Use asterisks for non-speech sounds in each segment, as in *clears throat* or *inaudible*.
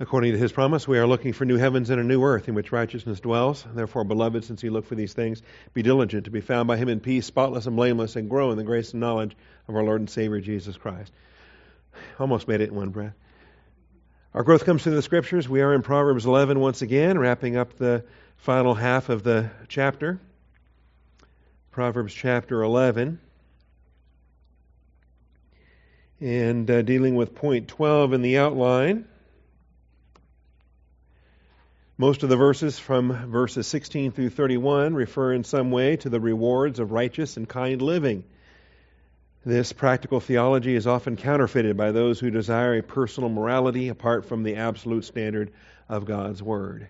According to his promise, we are looking for new heavens and a new earth in which righteousness dwells. Therefore, beloved, since you look for these things, be diligent to be found by him in peace, spotless and blameless, and grow in the grace and knowledge of our Lord and Savior Jesus Christ. Almost made it in one breath. Our growth comes through the scriptures. We are in Proverbs 11 once again, wrapping up the final half of the chapter. Proverbs chapter 11. And uh, dealing with point 12 in the outline. Most of the verses from verses 16 through 31 refer in some way to the rewards of righteous and kind living. This practical theology is often counterfeited by those who desire a personal morality apart from the absolute standard of God's Word.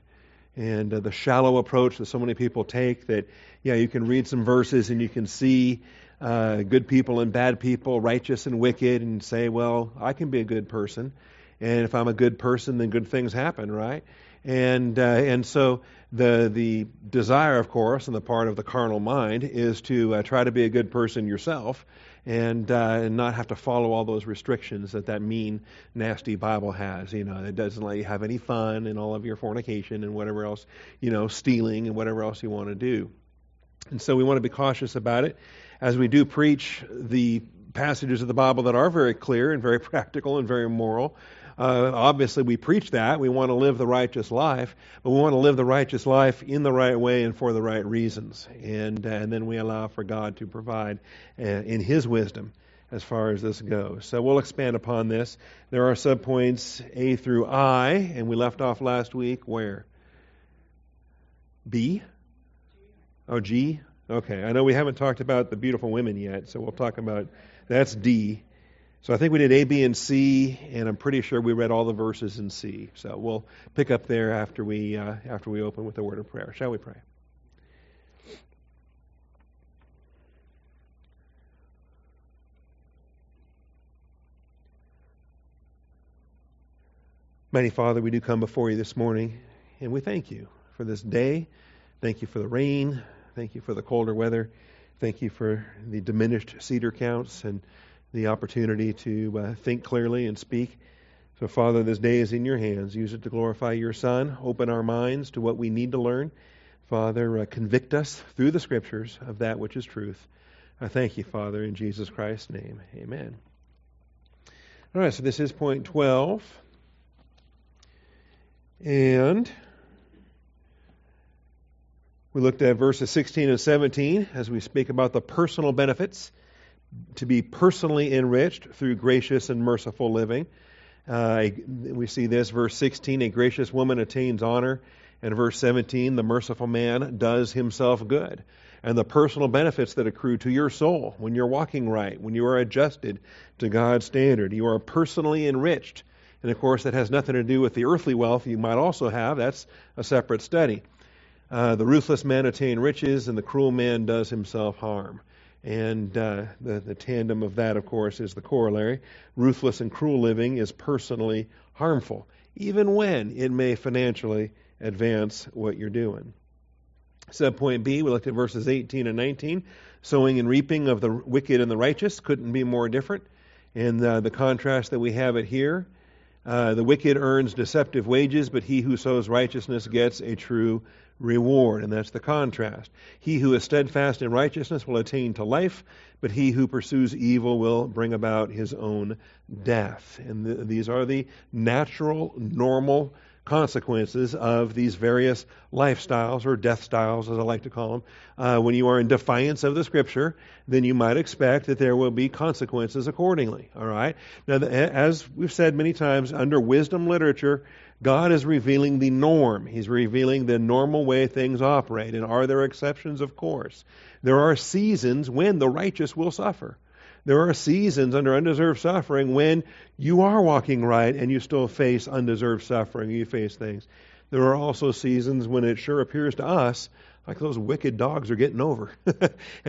And uh, the shallow approach that so many people take that, yeah, you can read some verses and you can see uh, good people and bad people, righteous and wicked, and say, well, I can be a good person. And if I'm a good person, then good things happen, right? And, uh, and so the, the desire, of course, on the part of the carnal mind is to uh, try to be a good person yourself and, uh, and not have to follow all those restrictions that that mean, nasty Bible has. You know, it doesn't let you have any fun and all of your fornication and whatever else, you know, stealing and whatever else you want to do. And so we want to be cautious about it as we do preach the passages of the Bible that are very clear and very *laughs* practical and very moral. Uh, obviously, we preach that. We want to live the righteous life, but we want to live the righteous life in the right way and for the right reasons. And, uh, and then we allow for God to provide uh, in His wisdom as far as this goes. So we'll expand upon this. There are subpoints A through I, and we left off last week where? B? Oh, G? Okay. I know we haven't talked about the beautiful women yet, so we'll talk about that's D. So I think we did A, B, and C, and I'm pretty sure we read all the verses in C. So we'll pick up there after we uh, after we open with the word of prayer. Shall we pray? Mighty Father, we do come before you this morning, and we thank you for this day. Thank you for the rain. Thank you for the colder weather. Thank you for the diminished cedar counts and the opportunity to uh, think clearly and speak. So, Father, this day is in your hands. Use it to glorify your Son. Open our minds to what we need to learn. Father, uh, convict us through the Scriptures of that which is truth. I thank you, Father, in Jesus Christ's name. Amen. All right, so this is point 12. And we looked at verses 16 and 17 as we speak about the personal benefits to be personally enriched through gracious and merciful living. Uh, we see this, verse 16, a gracious woman attains honor. And verse 17, the merciful man does himself good. And the personal benefits that accrue to your soul when you're walking right, when you are adjusted to God's standard. You are personally enriched. And of course, that has nothing to do with the earthly wealth you might also have. That's a separate study. Uh, the ruthless man attain riches, and the cruel man does himself harm. And uh, the, the tandem of that, of course, is the corollary. Ruthless and cruel living is personally harmful, even when it may financially advance what you're doing. Subpoint B, we looked at verses 18 and 19. Sowing and reaping of the wicked and the righteous couldn't be more different. And uh, the contrast that we have it here uh, the wicked earns deceptive wages, but he who sows righteousness gets a true reward. And that's the contrast. He who is steadfast in righteousness will attain to life, but he who pursues evil will bring about his own death. And th- these are the natural, normal consequences of these various lifestyles or death styles, as I like to call them. Uh, when you are in defiance of the Scripture, then you might expect that there will be consequences accordingly. All right. Now, as we've said many times, under wisdom literature, God is revealing the norm. He's revealing the normal way things operate. And are there exceptions? Of course. There are seasons when the righteous will suffer. There are seasons under undeserved suffering when you are walking right and you still face undeserved suffering. You face things. There are also seasons when it sure appears to us like those wicked dogs are getting over. *laughs* and,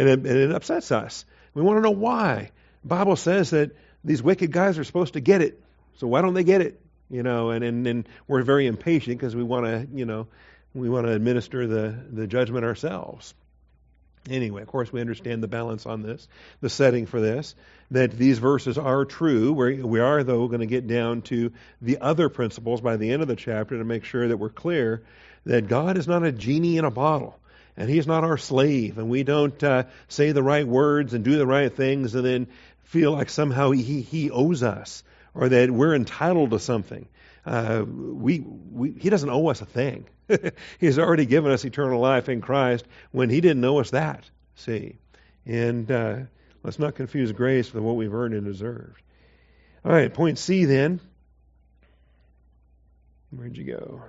it, and it upsets us. We want to know why. The Bible says that these wicked guys are supposed to get it. So why don't they get it? you know, and, and, and we're very impatient because we want to, you know, we want to administer the, the judgment ourselves. Anyway, of course, we understand the balance on this, the setting for this, that these verses are true. We're, we are, though, going to get down to the other principles by the end of the chapter to make sure that we're clear that God is not a genie in a bottle, and He's not our slave, and we don't uh, say the right words and do the right things and then feel like somehow He, he owes us or that we're entitled to something. Uh, we, we, he doesn't owe us a thing. *laughs* He's already given us eternal life in Christ when He didn't owe us that. See, and uh, let's not confuse grace with what we've earned and deserved. All right, point C then. Where'd you go?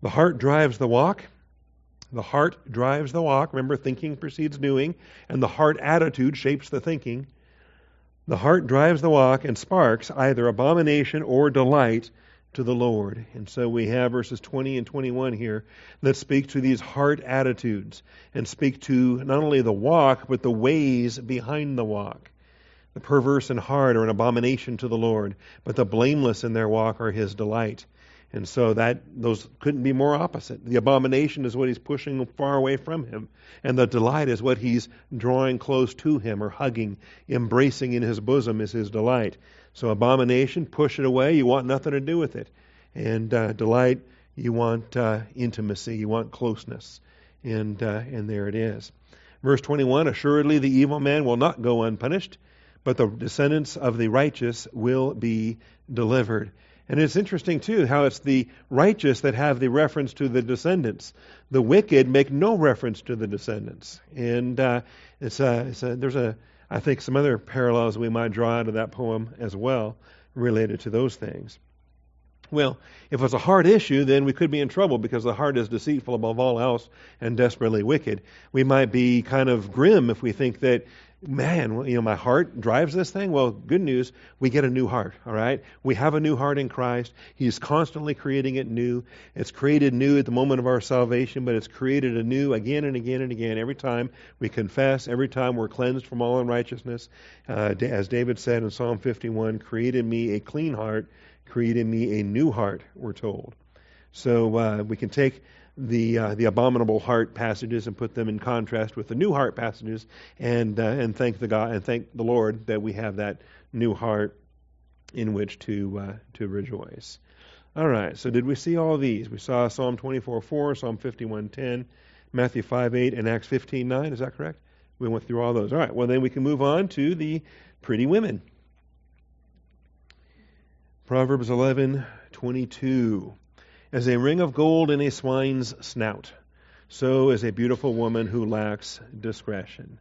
The heart drives the walk. The heart drives the walk. Remember, thinking precedes doing, and the heart attitude shapes the thinking. The heart drives the walk and sparks either abomination or delight to the Lord. And so we have verses 20 and 21 here that speak to these heart attitudes and speak to not only the walk, but the ways behind the walk. The perverse in heart are an abomination to the Lord, but the blameless in their walk are his delight. And so that those couldn't be more opposite. The abomination is what he's pushing far away from him, and the delight is what he's drawing close to him or hugging, embracing in his bosom is his delight. So abomination, push it away. You want nothing to do with it, and uh, delight, you want uh, intimacy, you want closeness, and uh, and there it is. Verse 21: Assuredly, the evil man will not go unpunished, but the descendants of the righteous will be delivered. And it's interesting, too, how it's the righteous that have the reference to the descendants. The wicked make no reference to the descendants. And uh, it's a, it's a, there's, a, I think, some other parallels we might draw out of that poem as well related to those things. Well, if it's a hard issue, then we could be in trouble because the heart is deceitful above all else and desperately wicked. We might be kind of grim if we think that man, you know, my heart drives this thing. Well, good news, we get a new heart, all right? We have a new heart in Christ. He's constantly creating it new. It's created new at the moment of our salvation, but it's created anew again and again and again every time we confess, every time we're cleansed from all unrighteousness. Uh, as David said in Psalm 51, created me a clean heart, created me a new heart, we're told. So uh, we can take the uh, the abominable heart passages and put them in contrast with the new heart passages, and uh, and thank the God and thank the Lord that we have that new heart in which to uh, to rejoice. All right. So did we see all these? We saw Psalm 24:4, Psalm 51:10, Matthew 5:8, and Acts 15:9. Is that correct? We went through all those. All right. Well, then we can move on to the pretty women. Proverbs 11:22. As a ring of gold in a swine's snout, so is a beautiful woman who lacks discretion.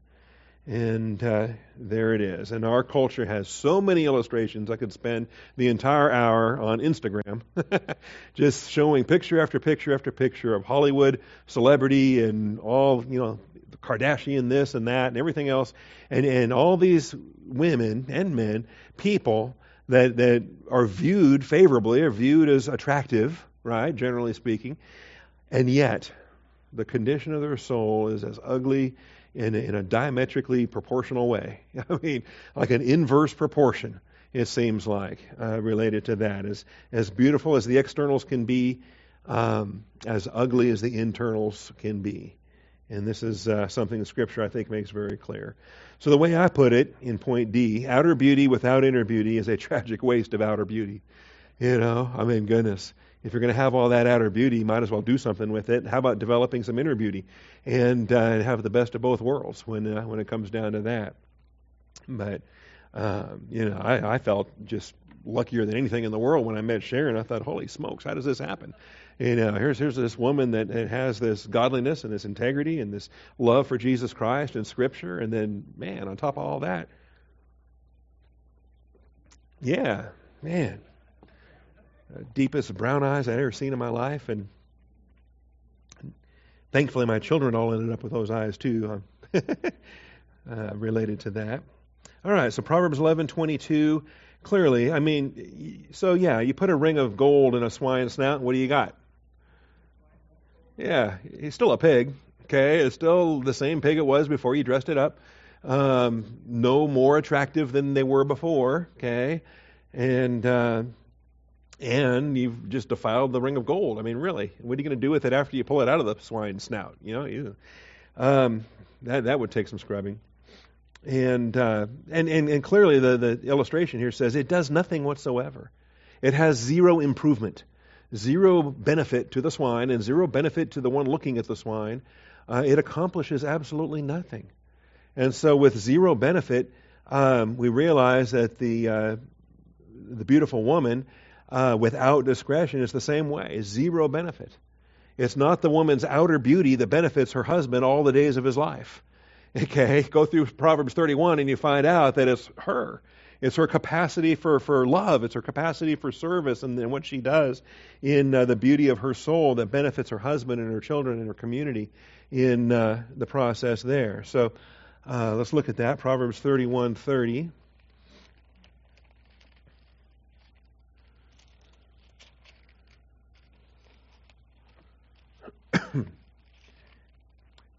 And uh, there it is. And our culture has so many illustrations. I could spend the entire hour on Instagram *laughs* just showing picture after picture after picture of Hollywood celebrity and all, you know, Kardashian this and that and everything else. And, and all these women and men, people that, that are viewed favorably, are viewed as attractive, right, generally speaking. And yet, the condition of their soul is as ugly in a, in a diametrically proportional way. *laughs* I mean, like an inverse proportion, it seems like, uh, related to that. As, as beautiful as the externals can be, um, as ugly as the internals can be. And this is uh, something the Scripture, I think, makes very clear. So, the way I put it in point D outer beauty without inner beauty is a *laughs* tragic waste of outer beauty. You know, I mean, goodness if you're going to have all that outer beauty, you might as well do something with it. How about developing some inner beauty and uh, have the best of both worlds when uh, when it comes down to that? But um, you know, I, I felt just luckier than anything in the world when I met Sharon. I thought, holy smokes, how does this happen? You know, here's here's this woman that has this godliness and this integrity and this love for Jesus Christ and Scripture, and then man, on top of all that, yeah, man, deepest brown eyes I'd ever seen in my life, and thankfully my children all ended up with those eyes too, *laughs* uh, related to that. All right, so Proverbs 11:22. Clearly, I mean, so yeah, you put a ring of gold in a swine's snout, what do you got? Yeah, he's still a pig. Okay, it's still the same pig it was before you dressed it up. Um, no more attractive than they were before. Okay, and uh, and you've just defiled the ring of gold. I mean, really, what are you going to do with it after you pull it out of the swine's snout? You know, you, um, that that would take some scrubbing. And, uh, and and and clearly, the the illustration here says it does nothing whatsoever. It has zero improvement, zero benefit to the swine, and zero benefit to the one looking at the swine. Uh, it accomplishes absolutely nothing. And so, with zero benefit, um, we realize that the uh, the beautiful woman uh, without discretion is the same way zero benefit. It's not the woman's outer beauty that benefits her husband all the days of his life. *laughs* Okay, go through Proverbs 31 and you find out that it's her. It's her capacity for, for love. It's her capacity for service and, and what she does in uh, the beauty of her soul that benefits her husband and her children and her community in uh, the process there. So uh, let's look at that. Proverbs 31 30.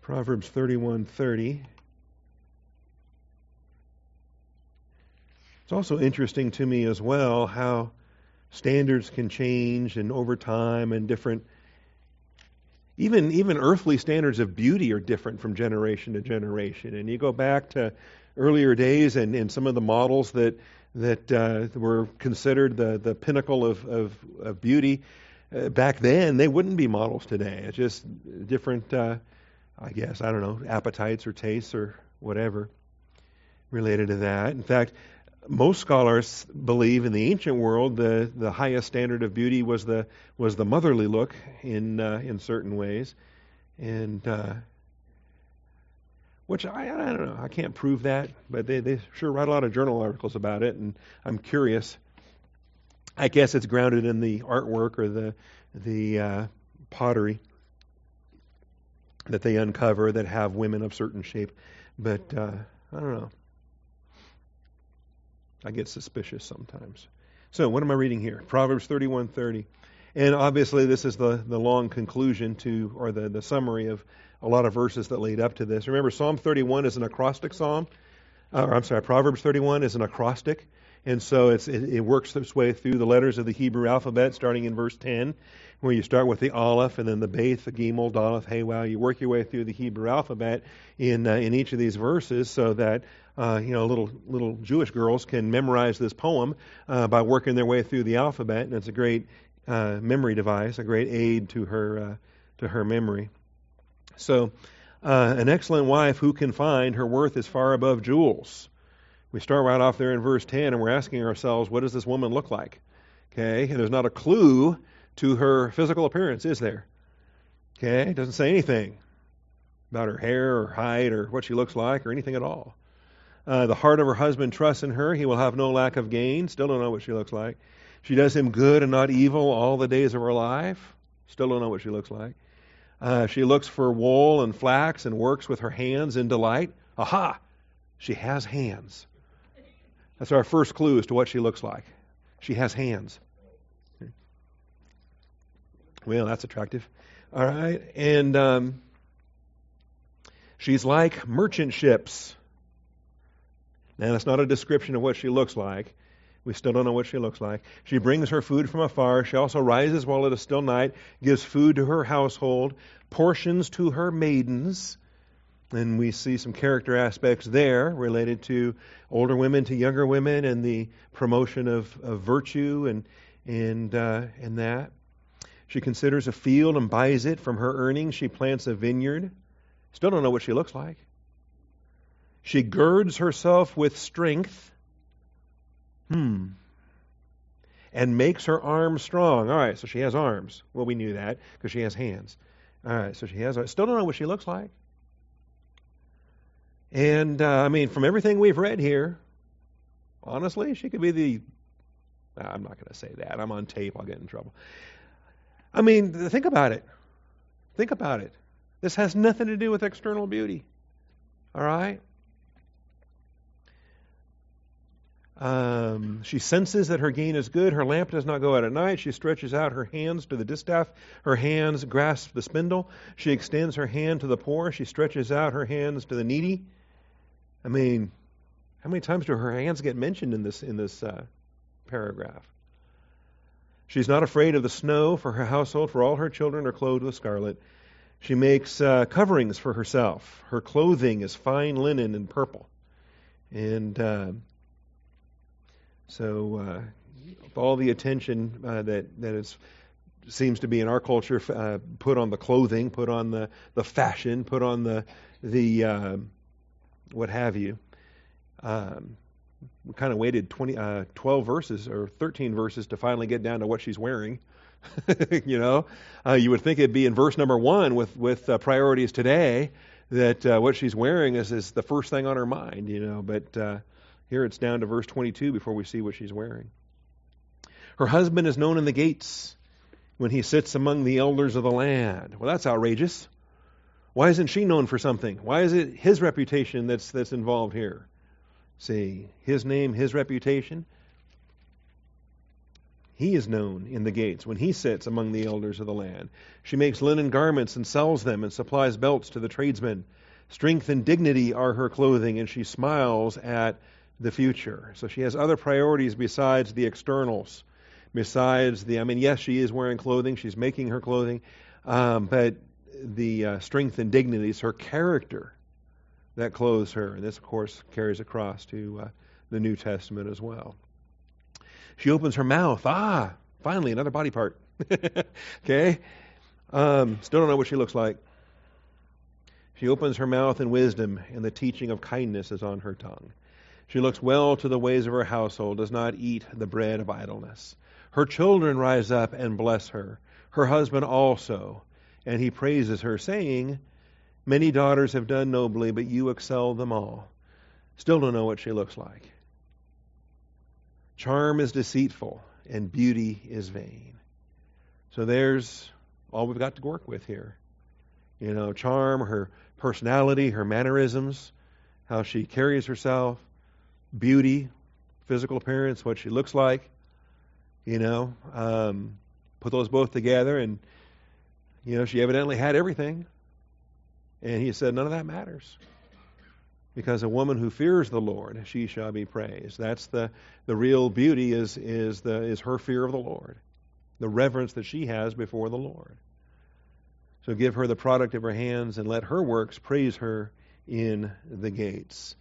Proverbs 31:30. It's also interesting to me as well how standards can change and over time and different even even earthly standards of beauty are different from generation to generation. And you go back to earlier days and, and some of the models that that uh, were considered the, the pinnacle of, of, of beauty uh, back then, they wouldn't be models today. It's just different uh, I guess, I don't know, appetites or tastes or whatever related to that. In fact, most scholars believe in the ancient world the, the highest standard of beauty was the was the motherly look in uh, in certain ways, and uh, which I, I don't know I can't prove that, but they they sure write a lot of journal articles about it, and I'm curious. I guess it's grounded in the artwork or the the uh, pottery that they uncover that have women of certain shape. But uh, I don't know. I get suspicious sometimes. So what am I reading here? Proverbs 31:30. And obviously this is the, the long conclusion to or the, the summary of a lot of verses that lead up to this. Remember Psalm 31 is an acrostic psalm. Uh, or I'm sorry, Proverbs 31 is an acrostic. And so it, it works its way through the letters of the Hebrew alphabet, starting in verse 10 where you start with the Aleph and then the Beth, the Gimel, Daleth, Hey, Waw. You work your way through the Hebrew alphabet in uh, in each of these verses, so that uh, you know little little Jewish girls can memorize this poem uh, by working their way through the alphabet, and it's a great uh, memory device, a great aid to her uh, to her memory. So, uh, an excellent wife who can find her worth is far above jewels. We start right off there in verse 10, and we're asking ourselves, what does this woman look like? Okay, and there's not a clue to her physical appearance, is there? Okay, it doesn't say anything about her hair or height or what she looks like or anything at all. Uh, the heart of her husband trusts in her. He will have no lack of gain. Still don't know what she looks like. She does him good and not evil all the days of her life. Still don't know what she looks like. Uh, she looks for wool and flax and works with her hands in delight. Aha! She has hands. That's our first clue as to what she looks like. She has hands. Well, that's attractive. All right. And um, she's like merchant ships. Now, that's not a description of what she looks like. We still don't know what she looks like. She brings her food from afar. She also rises while it is still night, gives food to her household, portions to her maidens. And we see some character aspects there related to older women to younger women and the promotion of, of virtue and, and, uh, and that. She considers a field and buys it. From her earnings, she plants a vineyard. Still don't know what she looks like. She girds herself with strength. Hmm. And makes her arms strong. All right, so she has arms. Well, we knew that because she has hands. All right, so she has. Still don't know what she looks like. And uh, I mean, from everything we've read here, honestly, she could be the. I'm not going to say that. I'm on tape. I'll get in trouble. I mean, think about it. Think about it. This has nothing to do with external beauty. All right? Um, she senses that her gain is good. Her lamp does not go out at night. She stretches out her hands to the distaff. Her hands grasp the spindle. She extends her hand to the poor. She stretches out her hands to the needy. I mean, how many times do her hands get mentioned in this in this uh, paragraph? She's not afraid of the snow for her household, for all her children are clothed with scarlet. She makes uh, coverings for herself. Her clothing is fine linen and purple. And uh, so, uh, all the attention uh, that that is seems to be in our culture uh, put on the clothing, put on the, the fashion, put on the the what have you. Um, we kind of waited 20, uh, 12 verses or 13 verses to finally get down to what she's wearing. *laughs* you know, uh, you would think it'd be in verse number one with with uh, priorities today that uh, what she's wearing is is the first thing on her mind. You know, but uh, here it's down to verse 22 before we see what she's wearing. Her husband is known in the gates when he sits among the elders of the land. Well, that's outrageous. Why isn't she known for something? Why is it his reputation that's that's involved here? See, his name, his reputation. He is known in the gates when he sits among the elders of the land. She makes linen garments and sells them and supplies belts to the tradesmen. Strength and dignity are her clothing, and she smiles at the future. So she has other priorities besides the externals. Besides the, I mean, yes, she is wearing clothing, she's making her clothing, um, but the uh, strength and dignity is her character that clothes her. And this, of course, carries across to uh, the New Testament as well. She opens her mouth. Ah, finally, another body part. *laughs* okay? Um, still don't know what she looks like. She opens her mouth in wisdom, and the teaching of kindness is on her tongue. She looks well to the ways of her household, does not eat the bread of idleness. Her children rise up and bless her, her husband also, and he praises her, saying, Many daughters have done nobly, but you excel them all. Still don't know what she looks like. Charm is deceitful, and beauty is vain. So there's all we've got to work with here. You know, charm, her personality, her mannerisms, how she carries herself, beauty, physical appearance, what she looks like. You know, um, put those both together, and, you know, she evidently had everything. And he said, none of that matters because a woman who fears the Lord, she shall be praised. That's the, the real beauty is, is, the, is her fear of the Lord, the reverence that she has before the Lord. So give her the product of her hands and let her works praise her in the gates.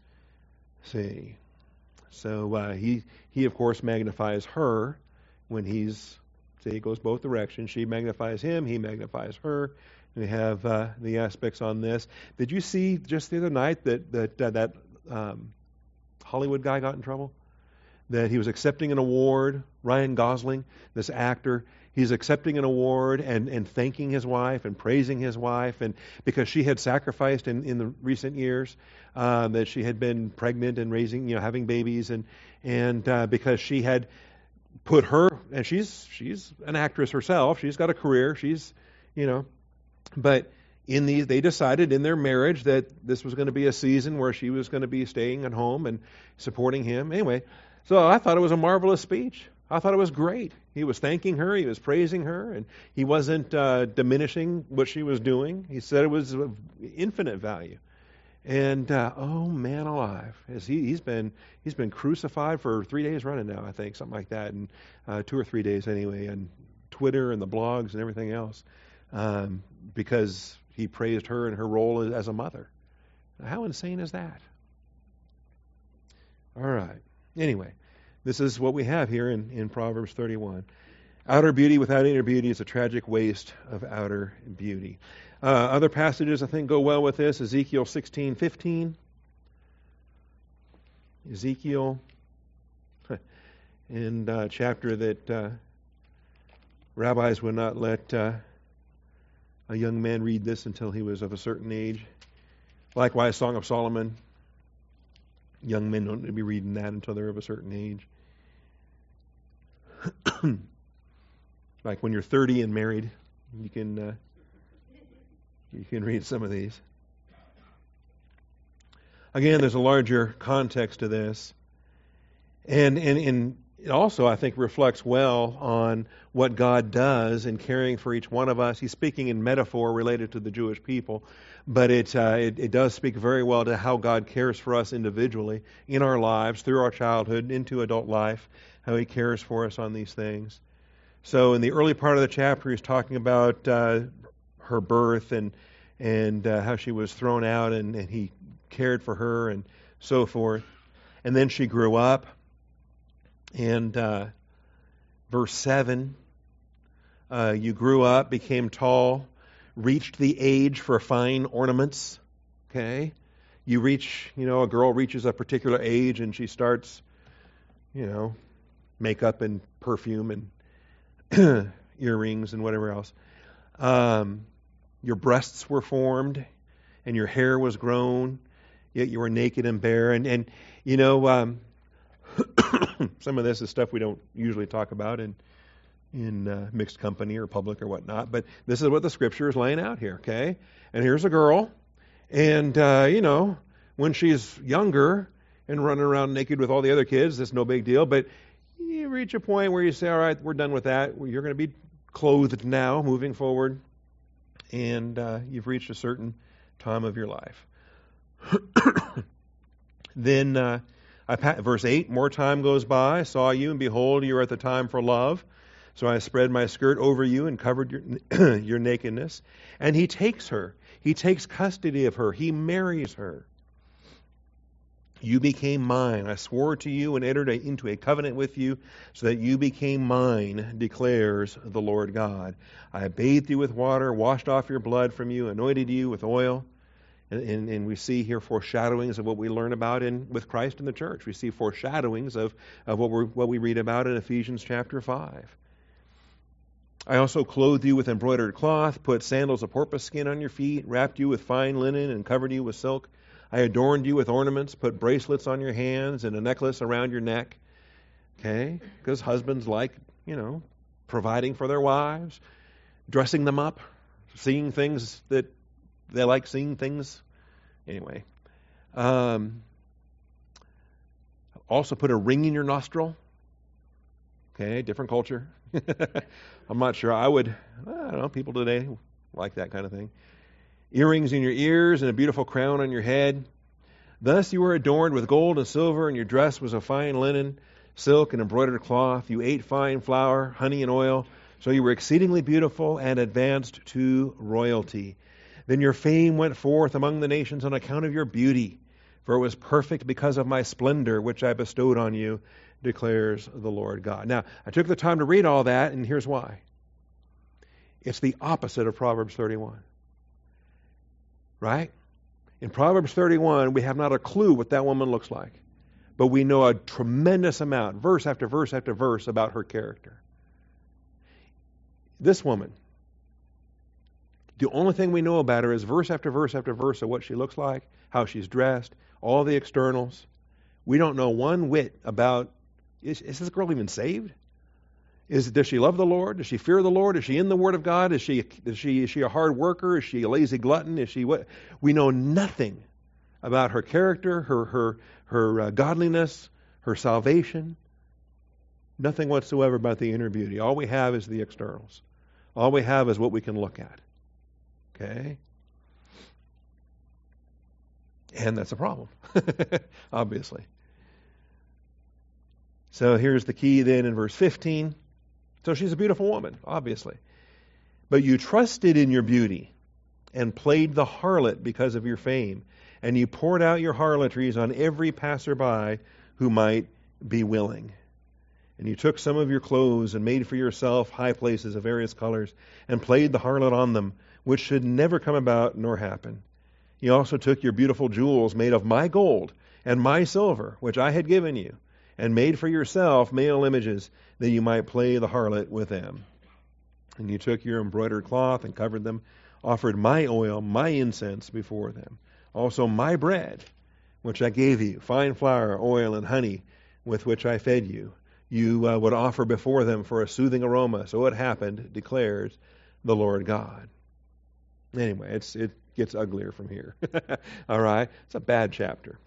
See. So uh, he, he, of course, magnifies her when he's, see, it goes both directions. She magnifies him, he magnifies her. We have uh, the aspects on this. Did you see just the other night that that uh, that um, Hollywood guy got in trouble? That he was accepting an award. Ryan Gosling, this actor, he's accepting an award and, and thanking his wife and praising his wife, and because she had sacrificed in, in the recent years, uh, that she had been pregnant and raising, you know, having babies, and and uh, because she had put her and she's she's an actress herself. She's got a career. She's you know but in these, they decided in their marriage that this was going to be a season where she was going to be staying at home and supporting him. Anyway, so I thought it was a marvelous speech. I thought it was great. He was thanking her, he was praising her, and he wasn't uh, diminishing what she was doing. He said it was of infinite value. And uh, oh man alive, as he, he's been he's been crucified for three days running now, I think, something like that, and uh, two or three days anyway, and Twitter and the blogs and everything else um, because he praised her and her role as a mother. How insane is that? All right. Anyway, this is what we have here in, in Proverbs 31. Outer beauty without inner beauty is a tragic waste of outer beauty. Uh, other passages I think go well with this. Ezekiel 16:15. Ezekiel, *laughs* in uh, chapter that uh, rabbis would not let uh, a young man read this until he was of a certain age. Likewise, Song of Solomon. Young men don't be reading that until they're of a certain age. *clears throat* like when you're 30 and married, you can uh, you can read some of these. Again, there's a larger context to this, and and in it also, I think, reflects well on what God does in caring for each one of us. He's speaking in metaphor related to the Jewish people, but it, uh, it, it, does speak very well to how God cares for us individually in our lives, through our childhood, into adult life, how He cares for us on these things. So in the early part of the chapter, he's talking about uh, her birth and and uh, how she was thrown out, and, and he cared for her and so forth. And then she grew up, and uh, verse seven, uh, you grew up, became tall, reached the age for fine ornaments. Okay, you reach, you know, a girl reaches a particular age and she starts, you know, makeup and perfume and *clears throat* earrings and whatever else. Um, your breasts were formed and your hair was grown, yet you were naked and bare. And, and you know, um, *coughs* some of this is stuff we don't usually talk about in, in uh, mixed company or public or whatnot, but this is what the scripture is laying out here, okay? And here's a girl, and, uh, you know, when she's younger and running around naked with all the other kids, that's no big deal, but you reach a point where you say, all right, we're done with that. You're going to be clothed now, moving forward, and uh, you've reached a certain time of your life. *coughs* then, uh, I, verse 8, more time goes by, I saw you, and behold, you are at the time for love. So I spread my skirt over you and covered your, *coughs* your nakedness. And he takes her. He takes custody of her. He marries her. You became mine. I swore to you and entered into a covenant with you so that you became mine, declares the Lord God. I bathed you with water, washed off your blood from you, anointed you with oil. And, and, and, we see here foreshadowings of what we learn about in with Christ in the church. We see foreshadowings of, of what, we what we read about in Ephesians chapter 5. I also clothed you with embroidered cloth, put sandals of porpoise skin on your feet, wrapped you with fine linen, and covered you with silk. I adorned you with ornaments, put bracelets on your hands, and a necklace around your neck. Okay? Because husbands like, you know, providing for their wives, dressing them up, seeing things that they like seeing things. Anyway. Um, also put a ring in your nostril. Okay, different culture. *laughs* I'm not sure. I would, I don't know, people today like that kind of thing. Earrings in your ears and a beautiful crown on your head. Thus you were adorned with gold and silver, and your dress was of fine linen, silk, and embroidered cloth. You ate fine flour, honey, and oil. So you were exceedingly beautiful and advanced to royalty. Then your fame went forth among the nations on account of your beauty, for it was perfect because of my splendor, which I bestowed on you declares the Lord God. Now, I took the time to read all that, and here's why. It's the opposite of Proverbs 31. Right? In Proverbs 31, we have not a clue what that woman looks like, but we know a tremendous amount, verse after verse after verse, about her character. This woman, the only thing we know about her is verse after verse after verse of what she looks like, how she's dressed, all the externals. We don't know one whit about is, is this girl even saved? Is, does she love the Lord? Does she fear the Lord? Is she in the Word of God? Is she, is she, is she a hard worker? Is she a lazy glutton? Is she what? We know nothing about her character, her, her, her uh, godliness, her salvation. Nothing whatsoever about the inner beauty. All we have is the externals. All we have is what we can look at. Okay? And that's a problem, *laughs* obviously. So here's the key then in verse 15. So she's a beautiful woman, obviously. But you trusted in your beauty and played the harlot because of your fame, and you poured out your harlotries on every passerby who might be willing. And you took some of your clothes and made for yourself high places of various colors, and played the harlot on them, which should never come about nor happen. You also took your beautiful jewels made of my gold and my silver, which I had given you and made for yourself male images that you might play the harlot with them. And you took your embroidered cloth and covered them, offered my oil, my incense before them, also my bread, which I gave you, fine flour, oil, and honey, with which I fed you. You uh, would offer before them for a soothing aroma. So it happened, declares the Lord God. Anyway, it's, it gets uglier from here. *laughs* All right? It's a bad chapter.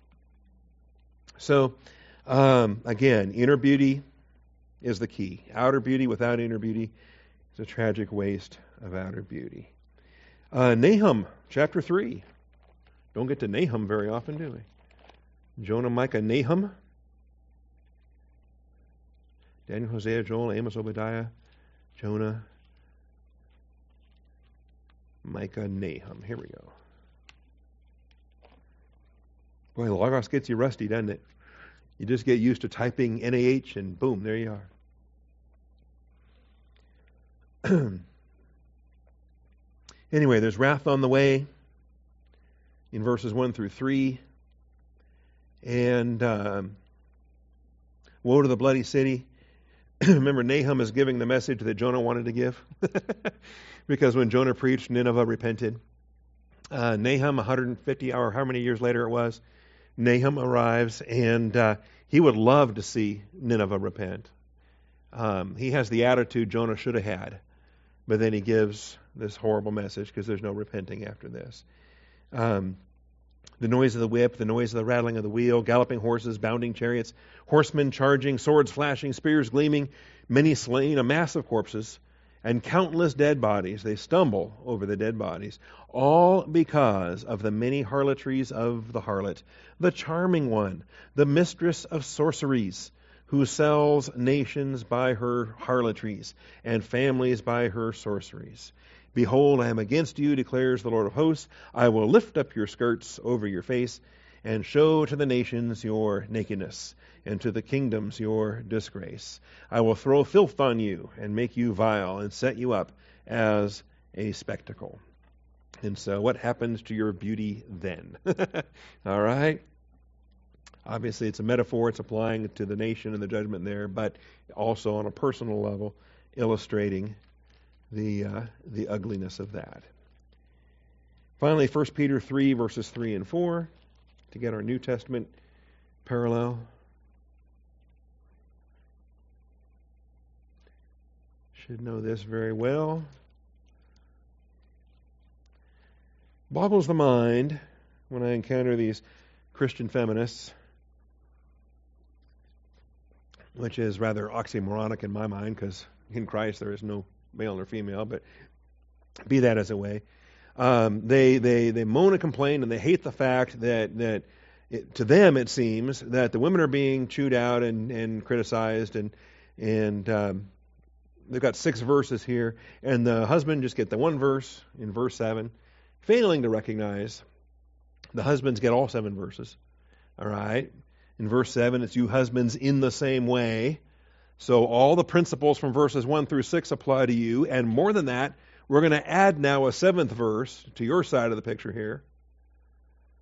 So, um, again, inner beauty is the key. Outer beauty without inner beauty is a tragic waste of outer beauty. Uh, Nahum, chapter 3. Don't get to Nahum very often, do we? Jonah, Micah, Nahum. Daniel, Hosea, Joel, Amos, Obadiah, Jonah, Micah, Nahum. Here we go. Boy, the Logos gets you rusty, doesn't it? You just get used to typing NAH and boom, there you are. *clears throat* anyway, there's wrath on the way in verses 1 through 3. And um, woe to the bloody city. *clears throat* Remember, Nahum is giving the message that Jonah wanted to give. *laughs* because when Jonah preached, Nineveh repented. Uh, Nahum, 150 or how many years later it was, Nahum arrives, and uh, he would love to see Nineveh repent. Um, he has the attitude Jonah should have had, but then he gives this horrible message because there's no repenting after this. Um, the noise of the whip, the noise of the rattling of the wheel, galloping horses, bounding chariots, horsemen charging, swords flashing, spears gleaming, many slain, a mass of corpses, and countless dead bodies. They stumble over the dead bodies, all because of the many harlotries of the harlot, the charming one, the mistress of sorceries, who sells nations by her harlotries, and families by her sorceries. Behold, I am against you, declares the Lord of hosts. I will lift up your skirts over your face, and show to the nations your nakedness and to the kingdoms your disgrace. I will throw filth on you and make you vile and set you up as a spectacle. And so, what happens to your beauty then? *laughs* All right? Obviously, it's a metaphor, it's applying to the nation and the judgment there, but also on a personal level, illustrating the, uh, the ugliness of that. Finally, 1 Peter 3, verses 3 and 4, to get our New Testament parallel. Should know this very well. Boggles the mind when I encounter these Christian feminists, which is rather oxymoronic in my mind because in Christ there is no male or female, but be that as it may. Um, they, they, they moan and complain and they hate the fact that, that it, to them it seems that the women are being chewed out and, and criticized and, and um, they've got six verses here, and the husband just get the one verse in verse seven, failing to recognize the husbands get all seven verses. All right. In verse seven, it's you husbands in the same way. So all the principles from verses one through six apply to you, and more than that, we're going to add now a seventh verse to your side of the picture here.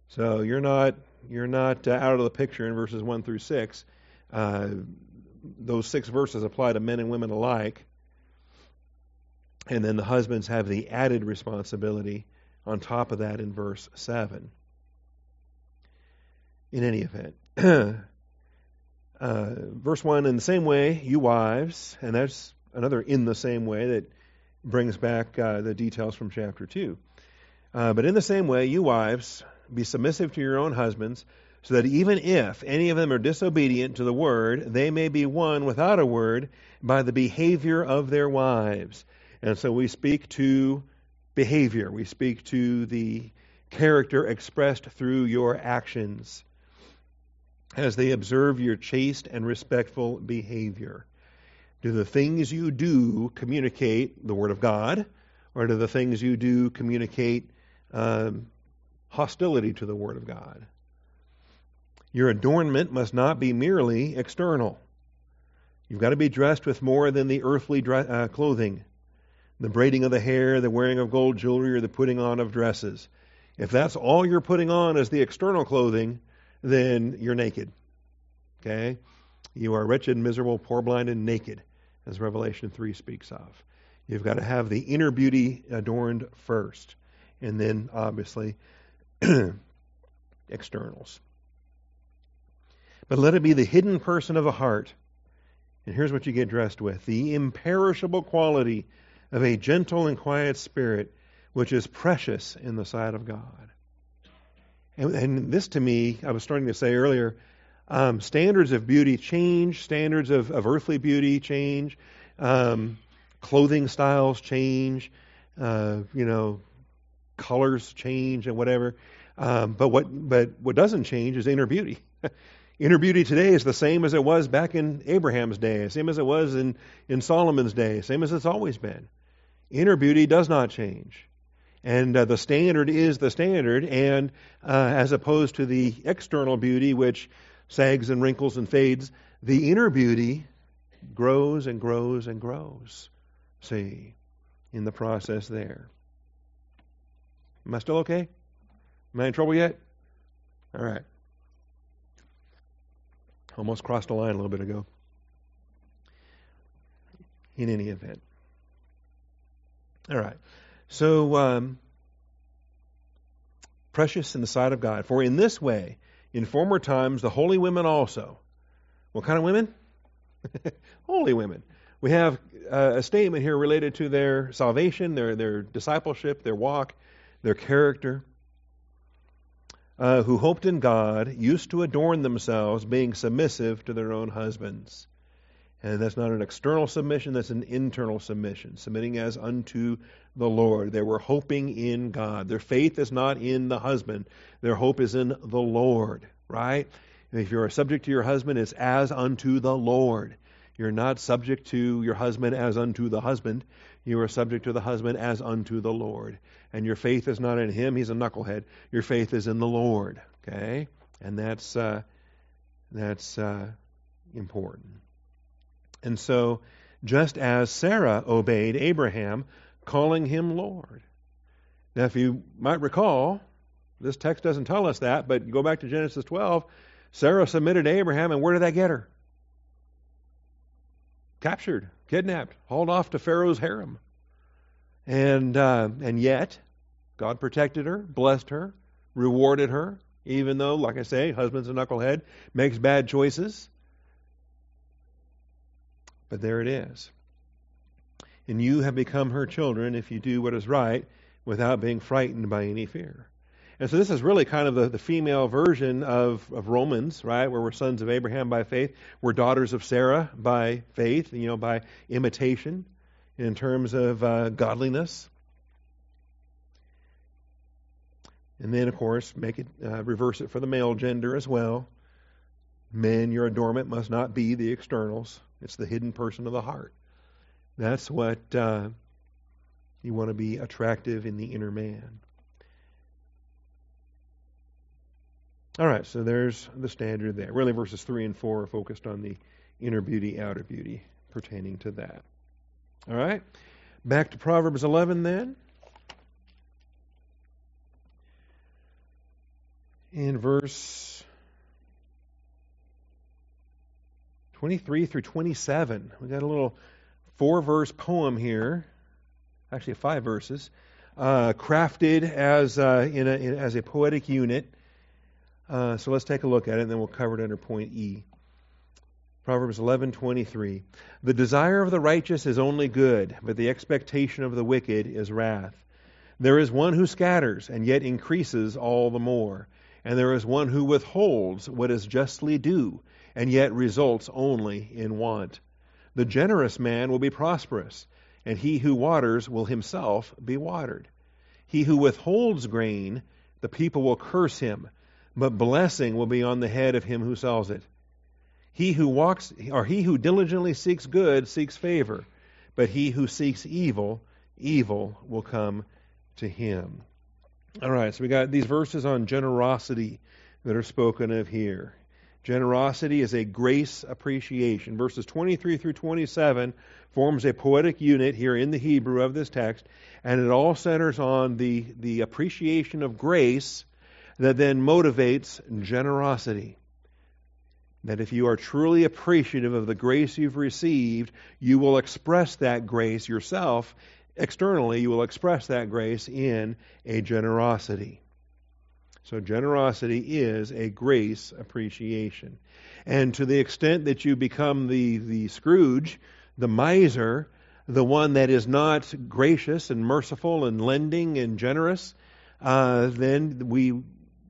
So you're not you're not uh, out of the picture in verses one through six. Uh, those six verses apply to men and women alike. And then the husbands have the added responsibility on top of that in verse 7. In any event, *clears throat* uh, verse 1 in the same way, you wives, and that's another in the same way that brings back uh, the details from chapter 2. Uh, but in the same way, you wives, be submissive to your own husbands, so that even if any of them are disobedient to the word, they may be won without a word by the behavior of their wives and so we speak to behavior, we speak to the character expressed through your actions as they observe your chaste and respectful behavior. Do the things you do communicate the Word of God, or do the things you do communicate um, hostility to the Word of God? Your adornment must not be merely external. You've got to be dressed with more than the earthly dress, uh, clothing the braiding of the hair, the wearing of gold jewelry, or the putting on of dresses. If that's all you're putting on as the external clothing, then you're naked. Okay? You are wretched, miserable, poor, blind, and naked, as Revelation 3 speaks of. You've got to have the inner beauty adorned first, and then, obviously, *clears throat* externals. But let it be the hidden person of the heart. And here's what you get dressed with the imperishable quality of a gentle and quiet spirit, which is precious in the sight of God. And, and this, to me, I was starting to say earlier, um, standards of beauty change, standards of, of earthly beauty change, um, clothing styles change, uh, you know, colors change and whatever. Um, but what but what doesn't change is inner beauty. *laughs* Inner beauty today is the same as it was back in Abraham's day, same as it was in, in Solomon's day, same as it's always been. Inner beauty does not change. And uh, the standard is the standard, and uh, as opposed to the external beauty, which sags and wrinkles and fades, the inner beauty grows and grows and grows. See, in the process there. Am I still okay? Am I in trouble yet? All right. Almost crossed a line a little bit ago. In any event. All right. So, um, precious in the sight of God. For in this way, in former times, the holy women also. What kind of women? *laughs* holy women. We have uh, a statement here related to their salvation, their, their discipleship, their walk, their character. Uh, who hoped in God used to adorn themselves, being submissive to their own husbands. And that's not an external submission, that's an internal submission, submitting as unto the Lord. They were hoping in God. Their faith is not in the husband, their hope is in the Lord, right? If you're a subject to your husband, it's as unto the Lord. You're not subject to your husband as unto the husband. You are subject to the husband as unto the Lord. And your faith is not in him, he's a knucklehead. Your faith is in the Lord. Okay? And that's uh, that's uh, important. And so, just as Sarah obeyed Abraham, calling him Lord. Now, if you might recall, this text doesn't tell us that, but go back to Genesis 12. Sarah submitted to Abraham, and where did that get her? Captured, kidnapped, hauled off to Pharaoh's harem. And, uh, and yet, God protected her, blessed her, rewarded her, even though, like I say, husband's a knucklehead, makes bad choices. But there it is and you have become her children if you do what is right without being frightened by any fear. And so this is really kind of the, the female version of, of Romans, right? Where we're sons of Abraham by faith. We're daughters of Sarah by faith, you know, by imitation in terms of uh, godliness. And then, of course, make it uh, reverse it for the male gender as well. Men, your adornment must not be the externals; it's the hidden person of the heart. That's what uh, you want to be attractive in the inner man. All right, so there's the standard there. Really, verses 3 and 4 are focused on the inner beauty, outer beauty pertaining to that. All right, back to Proverbs 11 then. In verse 23 through 27, We've got a little four verse poem here, actually five verses, uh, crafted as, uh, in a, in, as a poetic unit. Uh, so let's take a look at it, and then we'll cover it under point E. Proverbs 11:23 The desire of the righteous is only good, but the expectation of the wicked is wrath. There is one who scatters and yet increases all the more, and there is one who withholds what is justly due and yet results only in want. The generous man will be prosperous, and he who waters will himself be watered. He who withholds grain, the people will curse him, but blessing will be on the head of him who sells it. He who walks or he who diligently seeks good seeks favor, but he who seeks evil, evil will come to him. All right, so we got these verses on generosity that are spoken of here. Generosity is a grace appreciation. Verses 23 through 27 forms a poetic unit here in the Hebrew of this text, and it all centers on the, the appreciation of grace that then motivates generosity. That if you are truly appreciative of the grace you've received, you will express that grace yourself externally, you will express that grace in a generosity. So generosity is a grace appreciation. And to the extent that you become the, the Scrooge, the miser, the one that is not gracious and merciful and lending and generous, uh, then we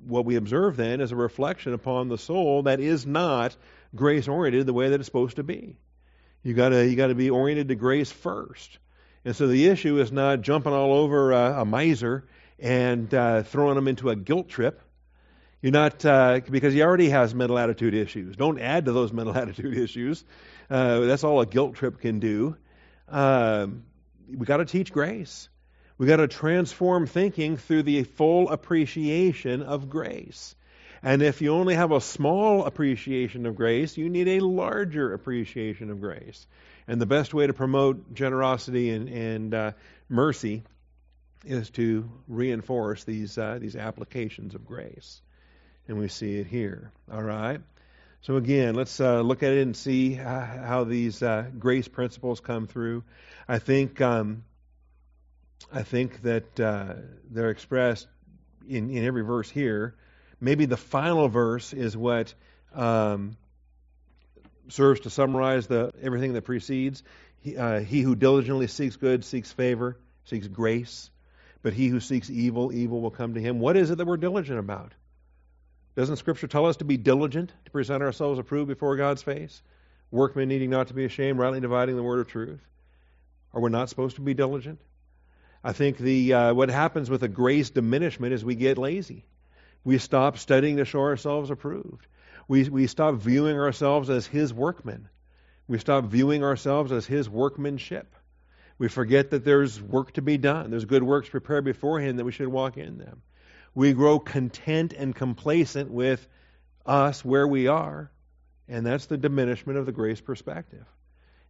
what we observe then is a reflection upon the soul that is not grace oriented the way that it's supposed to be. You gotta you gotta be oriented to grace first. And so the issue is not jumping all over a, a miser and uh, throwing them into a guilt trip. You're not, uh, because he already has mental attitude issues. Don't add to those *laughs* mental attitude issues. Uh, that's all a guilt trip can do. Um, we got to teach grace. We got to transform thinking through the full appreciation of grace. And if you only have a small appreciation of grace, you need a larger appreciation of grace. And the best way to promote generosity and, and uh, mercy is to reinforce these uh, these applications of grace, and we see it here. All right. So again, let's uh, look at it and see how, these uh, grace principles come through. I think um, I think that uh, they're expressed in, in every verse here. Maybe the final verse is what um, serves to summarize the everything that precedes. He, uh, he who diligently seeks good seeks favor, seeks grace, but he who seeks evil, evil will come to him. What is it that we're diligent about? Doesn't Scripture tell us to be diligent to present ourselves approved before God's face? Workmen needing not to be ashamed, rightly dividing the word of truth. Are we not supposed to be diligent? I think the uh, what happens with a grace diminishment is we get lazy. We stop studying to show ourselves approved. We, we stop viewing ourselves as His workmen. We stop viewing ourselves as His workmanship. We forget that there's work to be done. There's good works prepared beforehand that we should walk in them. We grow content and complacent with us where we are, and that's the diminishment of the grace perspective.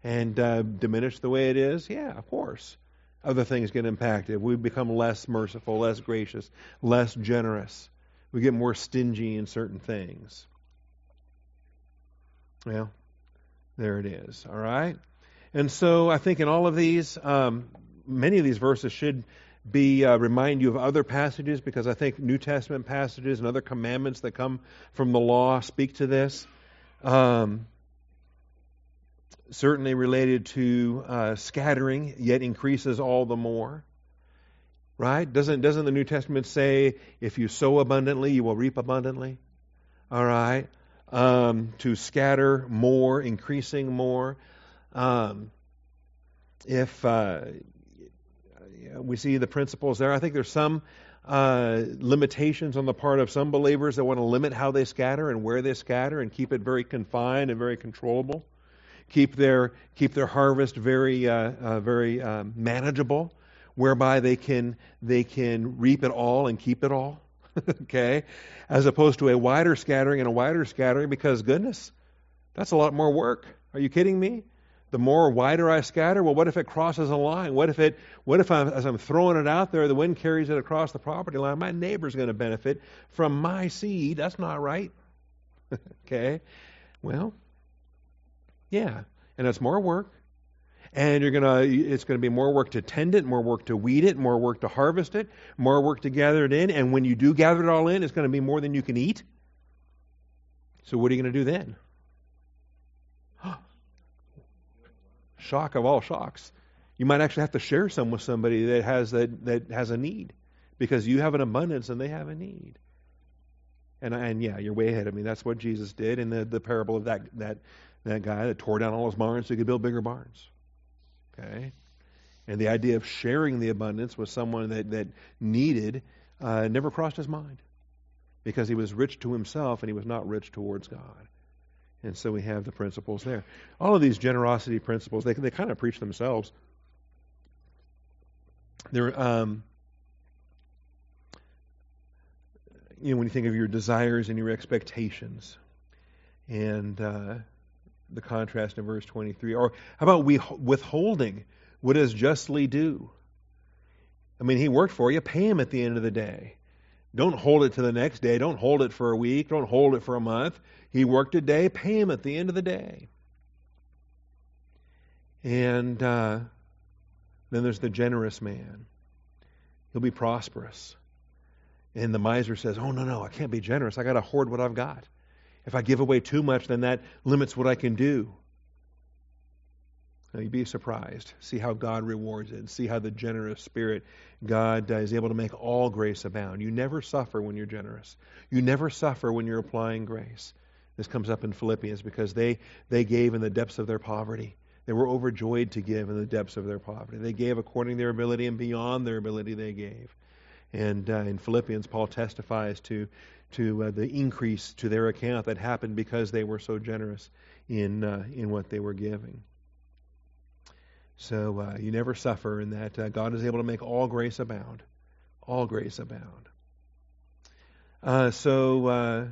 And uh, diminish the way it is, yeah, of course. Other things get impacted. We become less merciful, less gracious, less generous. We get more stingy in certain things. Well, there it is. All right? And so I think in all of these, um, many of these verses should be uh, remind you of other passages because I think New Testament passages and other commandments that come from the law speak to this. Um, certainly related to uh, scattering, yet increases all the more. Right? Doesn't doesn't the New Testament say if you sow abundantly, you will reap abundantly? All right. Um, to scatter more, increasing more. Um, if uh, we see the principles there, I think there's some uh, limitations on the part of some believers that want to limit how they scatter and where they scatter and keep it very confined and very controllable. Keep their keep their harvest very uh, uh very uh, manageable, whereby they can they can reap it all and keep it all. *laughs* okay, as opposed to a wider scattering and a wider scattering, because goodness, that's a lot more work. Are you kidding me? The more wider I scatter, well, what if it crosses a line? What if it, what if I'm, as I'm throwing it out there, the wind carries it across the property line? My neighbor's going to benefit from my seed. That's not right. *laughs* okay? Well, yeah. And it's more work. And you're gonna it's gonna be more work to tend it, more work to weed it, more work to harvest it, more work to gather it in, and when you do gather it all in, it's gonna be more than you can eat. So what are you gonna do then? Shock of all shocks. You might actually have to share some with somebody that has that, that has a need because you have an abundance and they have a need. And and yeah, you're way ahead of me. That's what Jesus did in the, the parable of that that that guy that tore down all his barns so he could build bigger barns. Okay? And the idea of sharing the abundance with someone that, that needed uh, never crossed his mind because he was rich to himself and he was not rich towards God. And so we have the principles there. All of these generosity principles, they, they kind of preach themselves. They're, um, you know, when you think of your desires and your expectations, and uh, the contrast in verse 23. Or how about we withholding what is justly due? I mean, he worked for you, pay him at the end of the day. Don't hold it to the next day. Don't hold it for a week. Don't hold it for a month. He worked a day, pay him at the end of the day. And uh, then there's the generous man. He'll be prosperous. And the miser says, Oh, no, no, I can't be generous. I got to hoard what I've got. If I give away too much, then that limits what I can do. You'd be surprised. See how God rewards it. See how the generous spirit, God uh, is able to make all grace abound. You never suffer when you're generous. You never suffer when you're applying grace. This comes up in Philippians because they, they gave in the depths of their poverty. They were overjoyed to give in the depths of their poverty. They gave according to their ability and beyond their ability they gave. And uh, in Philippians, Paul testifies to to uh, the increase to their account that happened because they were so generous in uh, in what they were giving. So uh, you never suffer in that uh, God is able to make all grace abound, all grace abound. Uh, so uh,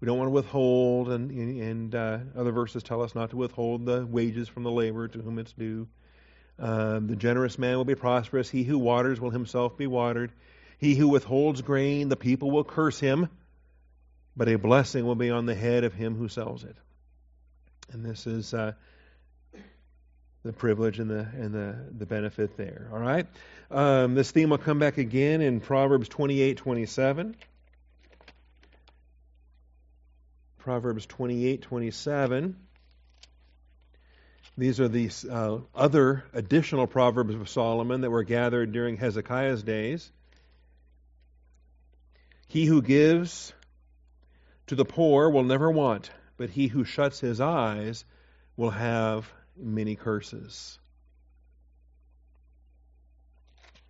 we don't want to withhold, and, and uh, other verses tell us not to withhold the wages from the laborer to whom it's due. Um, the generous man will be prosperous. He who waters will himself be watered. He who withholds grain, the people will curse him, but a blessing will be on the head of him who sells it. And this is the privilege and the and the, the benefit there. All right. Um, this theme will come back again in Proverbs twenty eight twenty seven. Proverbs twenty eight twenty seven. These are the uh, other additional Proverbs of Solomon that were gathered during Hezekiah's days. He who gives to the poor will never want, but he who shuts his eyes will have many curses.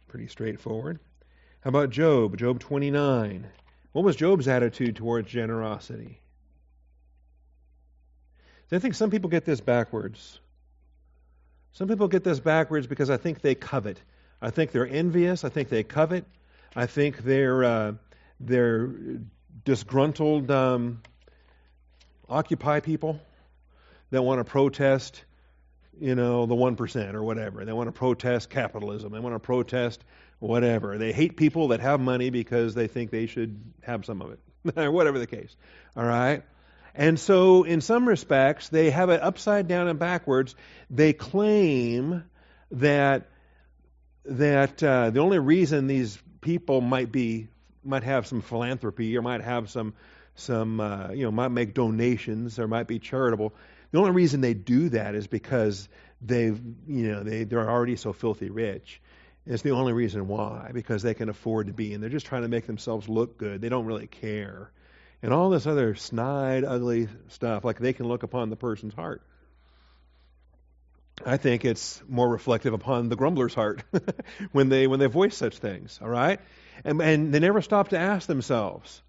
Pretty straightforward. How about Job? Job 29. What was Job's attitude towards generosity? I think some people get this backwards. Some people get this backwards because I think they covet. I think they're envious. I think they covet. I think they're uh, they're disgruntled um, Occupy people that want to protest you know, the 1% or whatever. They want to protest capitalism. They want to protest whatever. They hate people that have money because they think they should have some of it, *laughs* whatever the case. All right? And so, in some respects, they have it upside down and backwards. They claim that that uh, the only reason these people might be might have some philanthropy or might have some some uh, you know might make donations or might be charitable the only reason they do that is because they've, you know, they, they're already so filthy rich. It's the only reason why, because they can afford to be, and they're just trying to make themselves look good. They don't really care. And all this other snide, ugly stuff, like they can look upon the person's heart. I think it's more reflective upon the grumbler's heart *laughs* when they when they voice such things. All right, and and they never stop to ask themselves,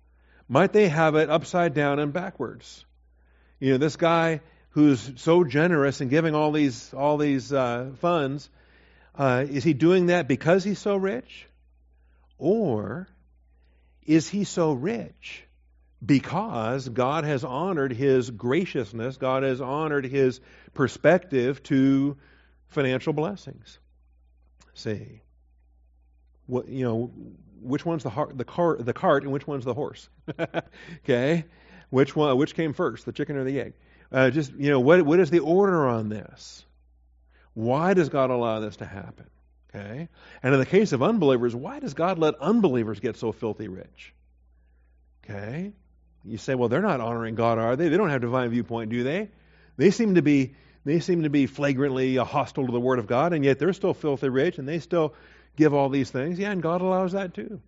might they have it upside down and backwards? You know, this guy who's so generous in giving all these all these uh, funds, uh, is he doing that because he's so rich, or is he so rich because God has honored his graciousness, God has honored his perspective to financial blessings? See, what you know, which one's the heart, the car, the cart, and which one's the horse? *laughs* okay, which one? Which came first, the chicken or the egg? Uh, just, you know, what, what is the order on this? Why does God allow this to happen? Okay? And in the case of unbelievers, why does God let unbelievers get so filthy rich? Okay? You say, well, they're not honoring God, are they? They don't have divine viewpoint, do they? They seem to be they seem to be flagrantly hostile to the Word of God, and yet they're still filthy rich, and they still give all these things. Yeah, and God allows that too.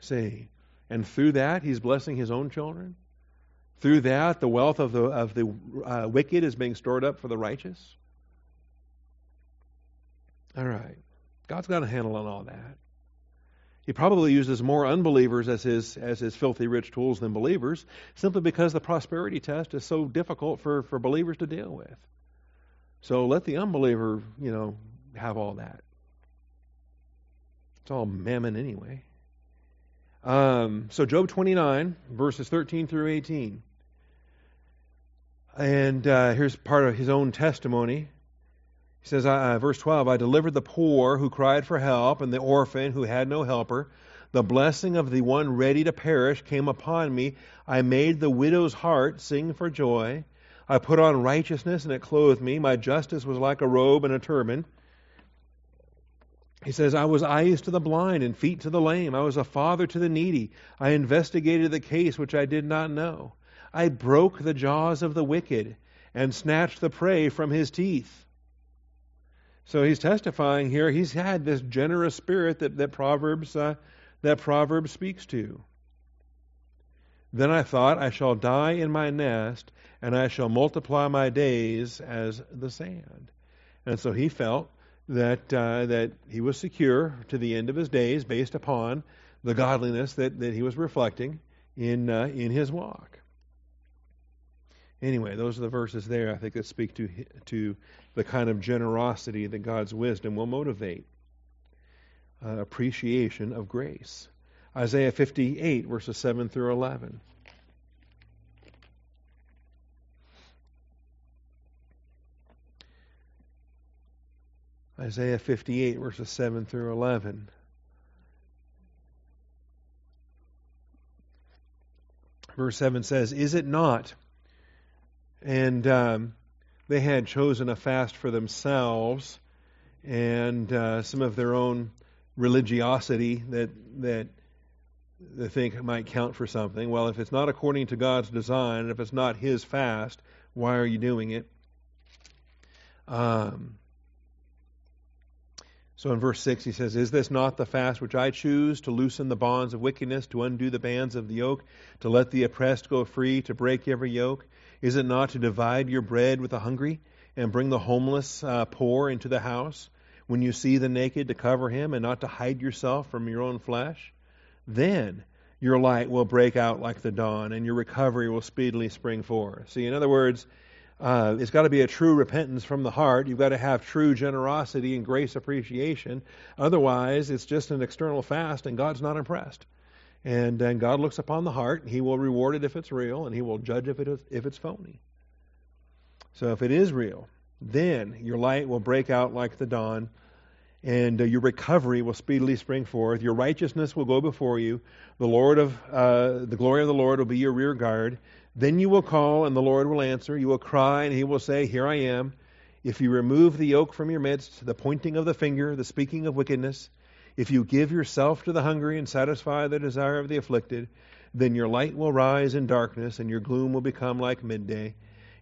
See, and through that, He's blessing His own children. Through that, the wealth of the, of the uh, wicked is being stored up for the righteous. All right. God's got a handle on all that. He probably uses more unbelievers as his, as his filthy rich tools than believers, simply because the prosperity test is so difficult for, for believers to deal with. So let the unbeliever, you know, have all that. It's all mammon anyway. Um, so Job 29, verses 13 through 18. And uh, here's part of his own testimony. He says, uh, verse 12, I delivered the poor who cried for help, and the orphan who had no helper. The blessing of the one ready to perish came upon me. I made the widow's heart sing for joy. I put on righteousness, and it clothed me. My justice was like a robe and a turban. He says, I was eyes to the blind and feet to the lame. I was a father to the needy. I investigated the case which I did not know. I broke the jaws of the wicked and snatched the prey from his teeth. So he's testifying here. He's had this generous spirit that, that Proverbs uh, that Proverbs speaks to. Then I thought, I shall die in my nest, and I shall multiply my days as the sand. And so he felt that, uh, that he was secure to the end of his days based upon the godliness that, that he was reflecting in, uh, in his walk. Anyway, those are the verses there I think that speak to, to the kind of generosity that God's wisdom will motivate. Uh, appreciation of grace. Isaiah 58, verses 7 through 11. Isaiah 58, verses 7 through 11. Verse 7 says, Is it not? And um, they had chosen a fast for themselves and uh, some of their own religiosity that, that they think might count for something. Well, if it's not according to God's design, if it's not His fast, why are you doing it? Um, so in verse 6, he says, Is this not the fast which I choose to loosen the bonds of wickedness, to undo the bands of the yoke, to let the oppressed go free, to break every yoke? Is it not to divide your bread with the hungry, and bring the homeless uh, poor into the house? When you see the naked, to cover him, and not to hide yourself from your own flesh? Then your light will break out like the dawn, and your recovery will speedily spring forth. See, in other words, uh, it's got to be a true repentance from the heart. You've got to have true generosity and grace appreciation. Otherwise, it's just an external fast, and God's not impressed. And, and God looks upon the heart. He will reward it if it's real, and He will judge if, it is, if it's phony. So if it is real, then your light will break out like the dawn, and uh, your recovery will speedily spring forth. Your righteousness will go before you. The Lord of uh, the glory of the Lord will be your rear guard. Then you will call, and the Lord will answer. You will cry, and he will say, Here I am. If you remove the yoke from your midst, the pointing of the finger, the speaking of wickedness, if you give yourself to the hungry and satisfy the desire of the afflicted, then your light will rise in darkness, and your gloom will become like midday.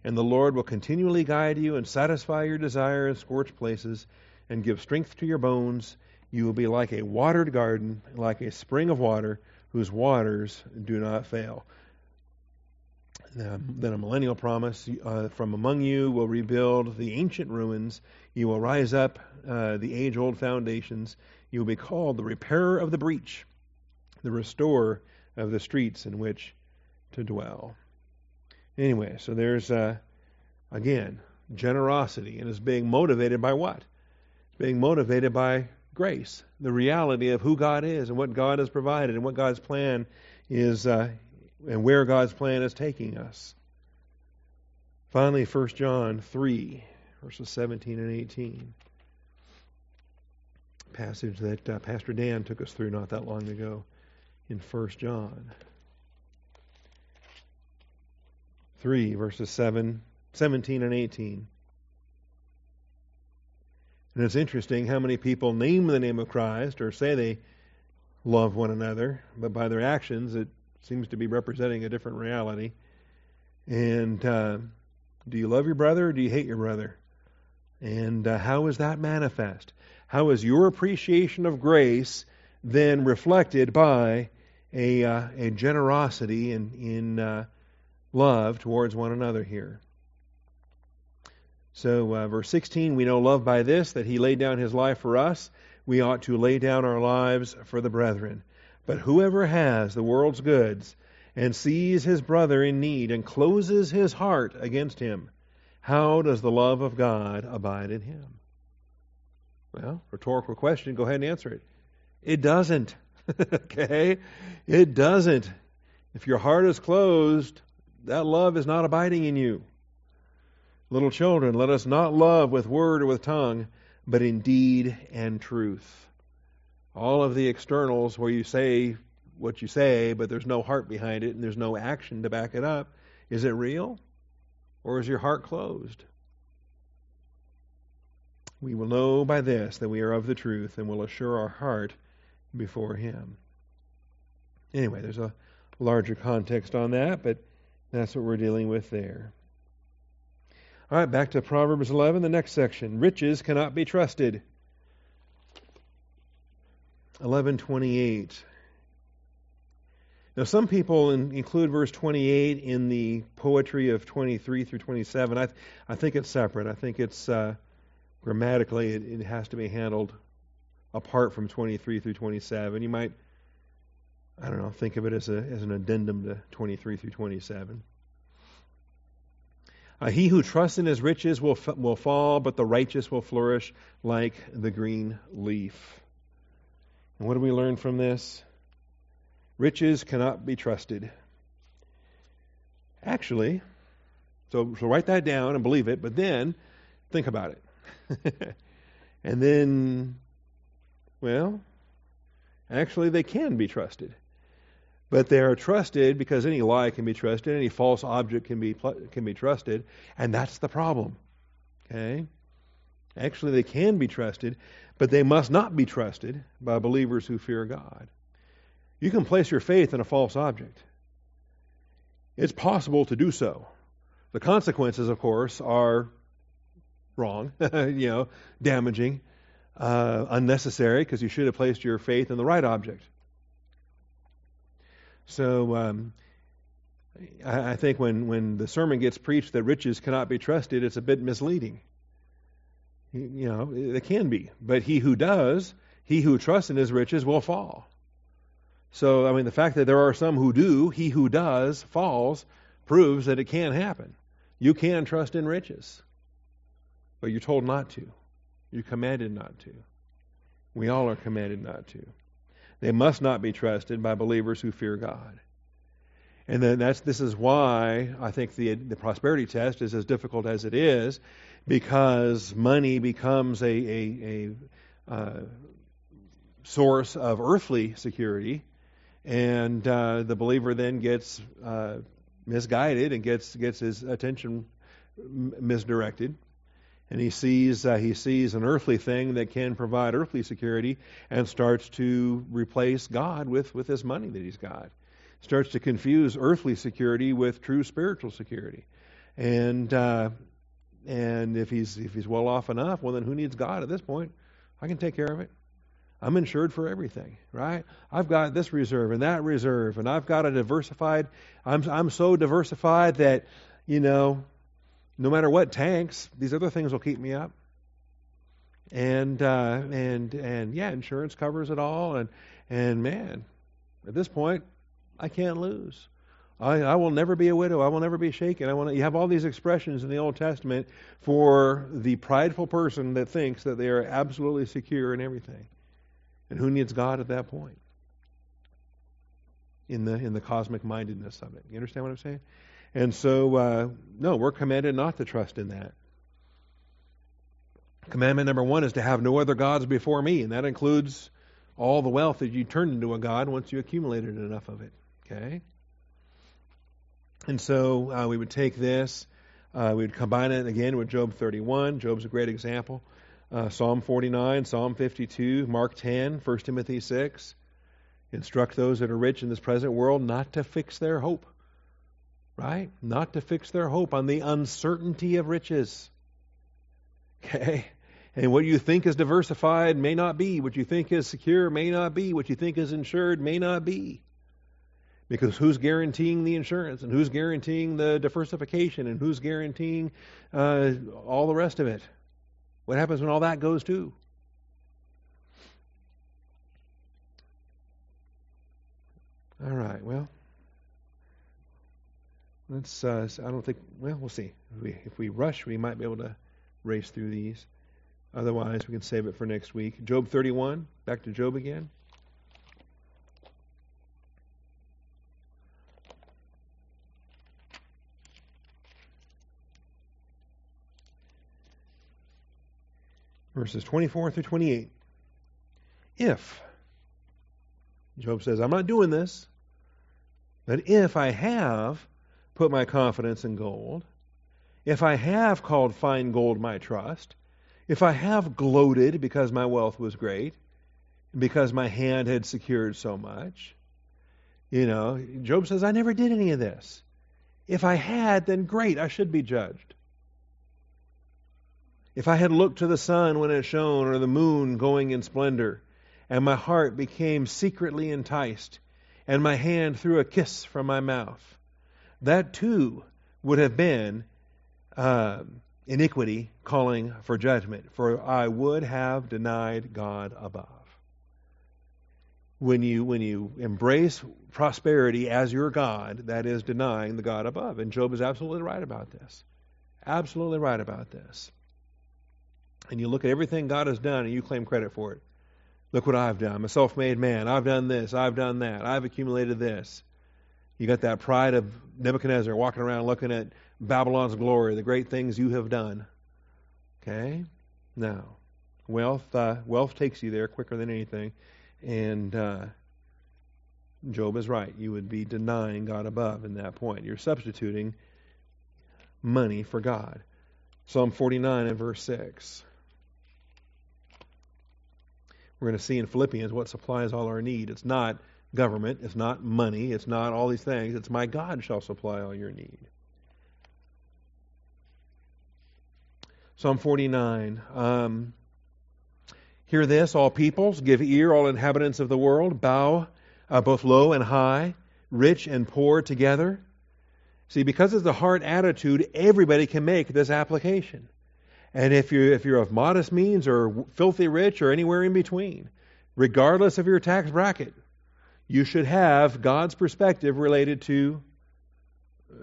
And the Lord will continually guide you and satisfy your desire in scorched places, and give strength to your bones. You will be like a watered garden, like a spring of water, whose waters do not fail. Then a millennial promise uh, from among you will rebuild the ancient ruins. You will rise up uh, the age old foundations. You will be called the repairer of the breach, the restorer of the streets in which to dwell. Anyway, so there's, uh, again, generosity, and it's being motivated by what? It's being motivated by grace, the reality of who God is and what God has provided and what God's plan is uh, and where God's plan is taking us. Finally, 1 John 3, verses 17 and 18. Passage that uh, Pastor Dan took us through not that long ago in 1 John 3, verses 7, 17 and 18. And it's interesting how many people name the name of Christ or say they love one another, but by their actions it seems to be representing a different reality. And uh, do you love your brother or do you hate your brother? And uh, how is that manifest? How is your appreciation of grace then reflected by a, uh, a generosity in, in uh, love towards one another here? So, uh, verse 16, we know love by this, that he laid down his life for us. We ought to lay down our lives for the brethren. But whoever has the world's goods and sees his brother in need and closes his heart against him, how does the love of God abide in him? Well, rhetorical question, go ahead and answer it. It doesn't. *laughs* okay? It doesn't. If your heart is closed, that love is not abiding in you. Little children, let us not love with word or with tongue, but in deed and truth all of the externals where you say what you say, but there's no heart behind it and there's no action to back it up, is it real? Or is your heart closed? We will know by this that we are of the truth and will assure our heart before Him. Anyway, there's a larger context on that, but that's what we're dealing with there. All right, back to Proverbs 11, the next section. Riches cannot be trusted. 1128. Now, some people in, include verse 28 in the poetry of 23 through 27. I, I think it's separate. I think it's uh, grammatically, it, it has to be handled apart from 23 through 27. You might, I don't know, think of it as, a, as an addendum to 23 through 27. Uh, he who trusts in his riches will, f- will fall, but the righteous will flourish like the green leaf. And what do we learn from this? Riches cannot be trusted. Actually, so, so write that down and believe it, but then think about it. *laughs* and then, well, actually, they can be trusted. But they are trusted because any lie can be trusted, any false object can be can be trusted, and that's the problem. Okay? Actually, they can be trusted, but they must not be trusted by believers who fear God. You can place your faith in a false object. It's possible to do so. The consequences, of course, are wrong, *laughs* you know, damaging, uh, unnecessary, because you should have placed your faith in the right object. So um, I, I think when, when the sermon gets preached that riches cannot be trusted, it's a bit misleading. You know, it can be. But he who does, he who trusts in his riches will fall. So, I mean, the fact that there are some who do, he who does falls, proves that it can happen. You can trust in riches, but you're told not to. You're commanded not to. We all are commanded not to. They must not be trusted by believers who fear God. And then that's this is why I think the the prosperity test is as difficult as it is, because money becomes a a, a uh, source of earthly security, and uh, the believer then gets uh, misguided and gets gets his attention misdirected and he sees uh, he sees an earthly thing that can provide earthly security and starts to replace God with with this money that he's got. Starts to confuse earthly security with true spiritual security, and uh, and if he's if he's well off enough, well then who needs God at this point? I can take care of it. I'm insured for everything, right? I've got this reserve and that reserve, and I've got a diversified. I'm I'm so diversified that you know no matter what tanks, these other things will keep me up. And uh, and and yeah, insurance covers it all. And and man, at this point, I can't lose. I, I will never be a widow. I will never be shaken. I want you have all these expressions in the Old Testament for the prideful person that thinks that they are absolutely secure in everything. And who needs God at that point? In the in the cosmic mindedness of it. You understand what I'm saying? And so, uh, no, we're commanded not to trust in that. Commandment number one is to have no other gods before me, and that includes all the wealth that you turn into a god once you accumulated enough of it. Okay? And so uh, we would take this, uh, we would combine it again with Job 31. Job's a great example. Uh, Psalm 49, Psalm 52, Mark 10, 1 Timothy 6. Instruct those that are rich in this present world not to fix their hope right? Not to fix their hope on the uncertainty of riches. Okay? And what you think is diversified may not be. What you think is secure may not be. What you think is insured may not be. Because who's guaranteeing the insurance? And who's guaranteeing the diversification? And who's guaranteeing uh, all the rest of it? What happens when all that goes too? All right, well. Let's. Uh, I don't think. Well, we'll see. If we, if we rush, we might be able to race through these. Otherwise, we can save it for next week. Job 31. Back to Job again. Verses 24 through 28. If, Job says, I'm not doing this, but if I have put my confidence in gold, if I have called fine gold my trust, if I have gloated because my wealth was great, because my hand had secured so much, you know, Job says, I never did any of this. If I had, then great, I should be judged. If I had looked to the sun when it shone, or the moon going in splendor, and my heart became secretly enticed, and my hand threw a kiss from my mouth, that too would have been uh, iniquity calling for judgment, for I would have denied God above. When you, when you embrace prosperity as your God, that is denying the God above. And Job is absolutely right about this. Absolutely right about this. And you look at everything God has done and you claim credit for it. Look what I've done. I'm a self made man. I've done this. I've done that. I've accumulated this. You got that pride of Nebuchadnezzar walking around looking at Babylon's glory, the great things you have done. Okay? Now, wealth uh, wealth takes you there quicker than anything, and uh, Job is right. You would be denying God above in that point. You're substituting money for God. Psalm 49 and verse 6. We're going to see in Philippians what supplies all our need. It's not government, it's not money, it's not all these things. It's my God shall supply all your need. Psalm 49. Um, Hear this, all peoples, give ear, all inhabitants of the world, bow uh, both low and high, rich and poor together. See, because of the heart attitude, everybody can make this application. And if you if you're of modest means or filthy rich or anywhere in between, regardless of your tax bracket, you should have God's perspective related to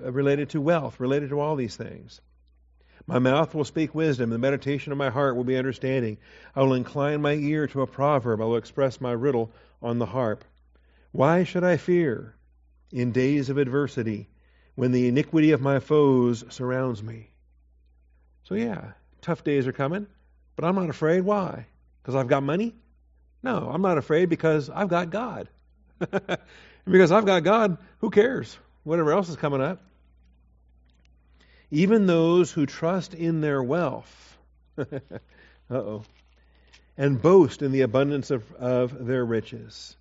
uh, related to wealth, related to all these things. My mouth will speak wisdom, the meditation of my heart will be understanding. I will incline my ear to a proverb, I will express my riddle on the harp. Why should I fear in days of adversity when the iniquity of my foes surrounds me? So, yeah, tough days are coming, but I'm not afraid. Why? Because I've got money? No, I'm not afraid because I've got God. *laughs* because I've got God, who cares? Whatever else is coming up. Even those who trust in their wealth, *laughs* uh oh, and boast in the abundance of, of their riches.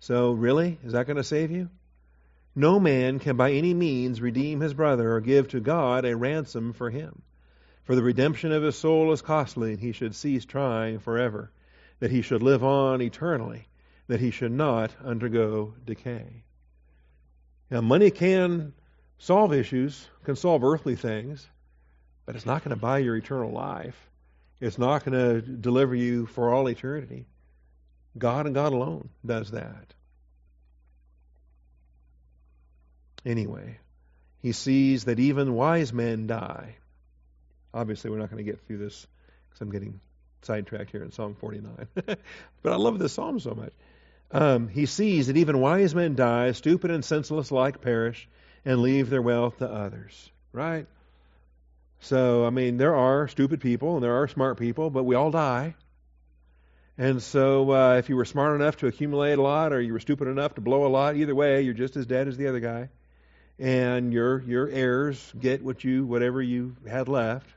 So, really? Is that going to save you? No man can by any means redeem his brother or give to God a ransom for him. For the redemption of his soul is costly, and he should cease trying forever, that he should live on eternally, that he should not undergo decay. Now, money can solve issues, can solve earthly things, but it's not going to buy your eternal life. It's not going to deliver you for all eternity. God and God alone does that. Anyway, he sees that even wise men die. Obviously, we're not going to get through this because I'm getting sidetracked here in Psalm 49. *laughs* but I love this psalm so much. Um, he sees that even wise men die, stupid and senseless like perish, and leave their wealth to others. Right? So, I mean, there are stupid people and there are smart people, but we all die. And so, uh, if you were smart enough to accumulate a lot, or you were stupid enough to blow a lot, either way, you're just as dead as the other guy. And your your heirs get what you whatever you had left.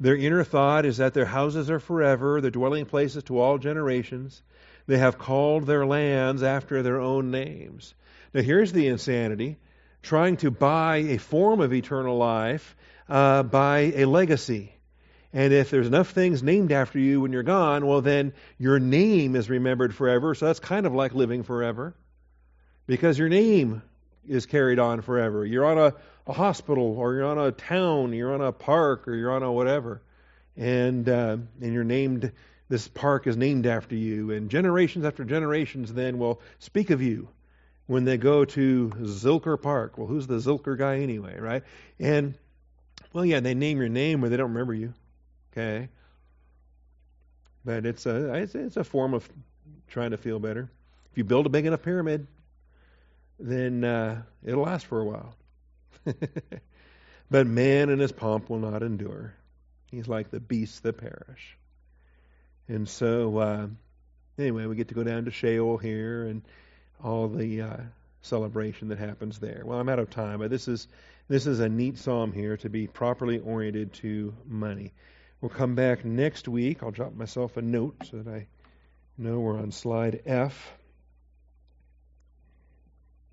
Their inner thought is that their houses are forever, their dwelling places to all generations. They have called their lands after their own names. Now, here's the insanity trying to buy a form of eternal life uh, by a legacy. And if there's enough things named after you when you're gone, well, then your name is remembered forever. So that's kind of like living forever because your name is carried on forever. You're on a, a hospital, or you're on a town, you're on a park, or you're on a whatever, and uh, and you're named. This park is named after you, and generations after generations then will speak of you when they go to Zilker Park. Well, who's the Zilker guy anyway, right? And well, yeah, they name your name, but they don't remember you. Okay, but it's a it's, it's a form of trying to feel better. If you build a big enough pyramid, then uh, it'll last for a while. *laughs* but man in his pomp will not endure. He's like the beasts that perish. And so, uh, anyway, we get to go down to Sheol here and all the uh, celebration that happens there. Well, I'm out of time, but this is this is a neat psalm here to be properly oriented to money. We'll come back next week. I'll drop myself a note so that I know we're on slide F.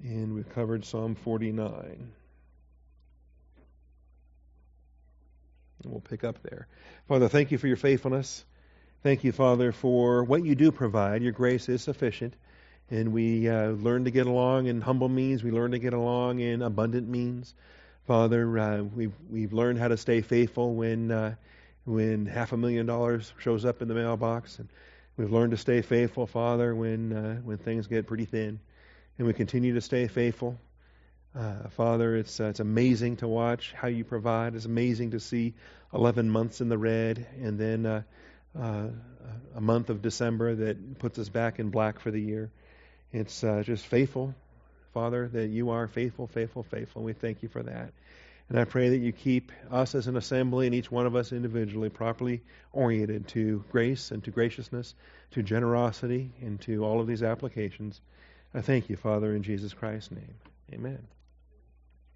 And we've covered Psalm 49. And we'll pick up there. Father, thank you for your faithfulness. Thank you, Father, for what you do provide. Your grace is sufficient. And we uh, learn to get along in humble means. We learn to get along in abundant means. Father, uh, we've, we've learned how to stay faithful when, uh, when half a million dollars shows up in the mailbox. And we've learned to stay faithful, Father, when, uh, when things get pretty thin. And we continue to stay faithful. Uh, Father, it's, uh, it's amazing to watch how you provide. It's amazing to see 11 months in the red and then uh, uh, a month of December that puts us back in black for the year. It's uh, just faithful, Father, that you are faithful, faithful, faithful. And we thank you for that. And I pray that you keep us as an assembly and each one of us individually properly oriented to grace and to graciousness, to generosity, and to all of these applications. I thank you, Father, in Jesus Christ's name. Amen.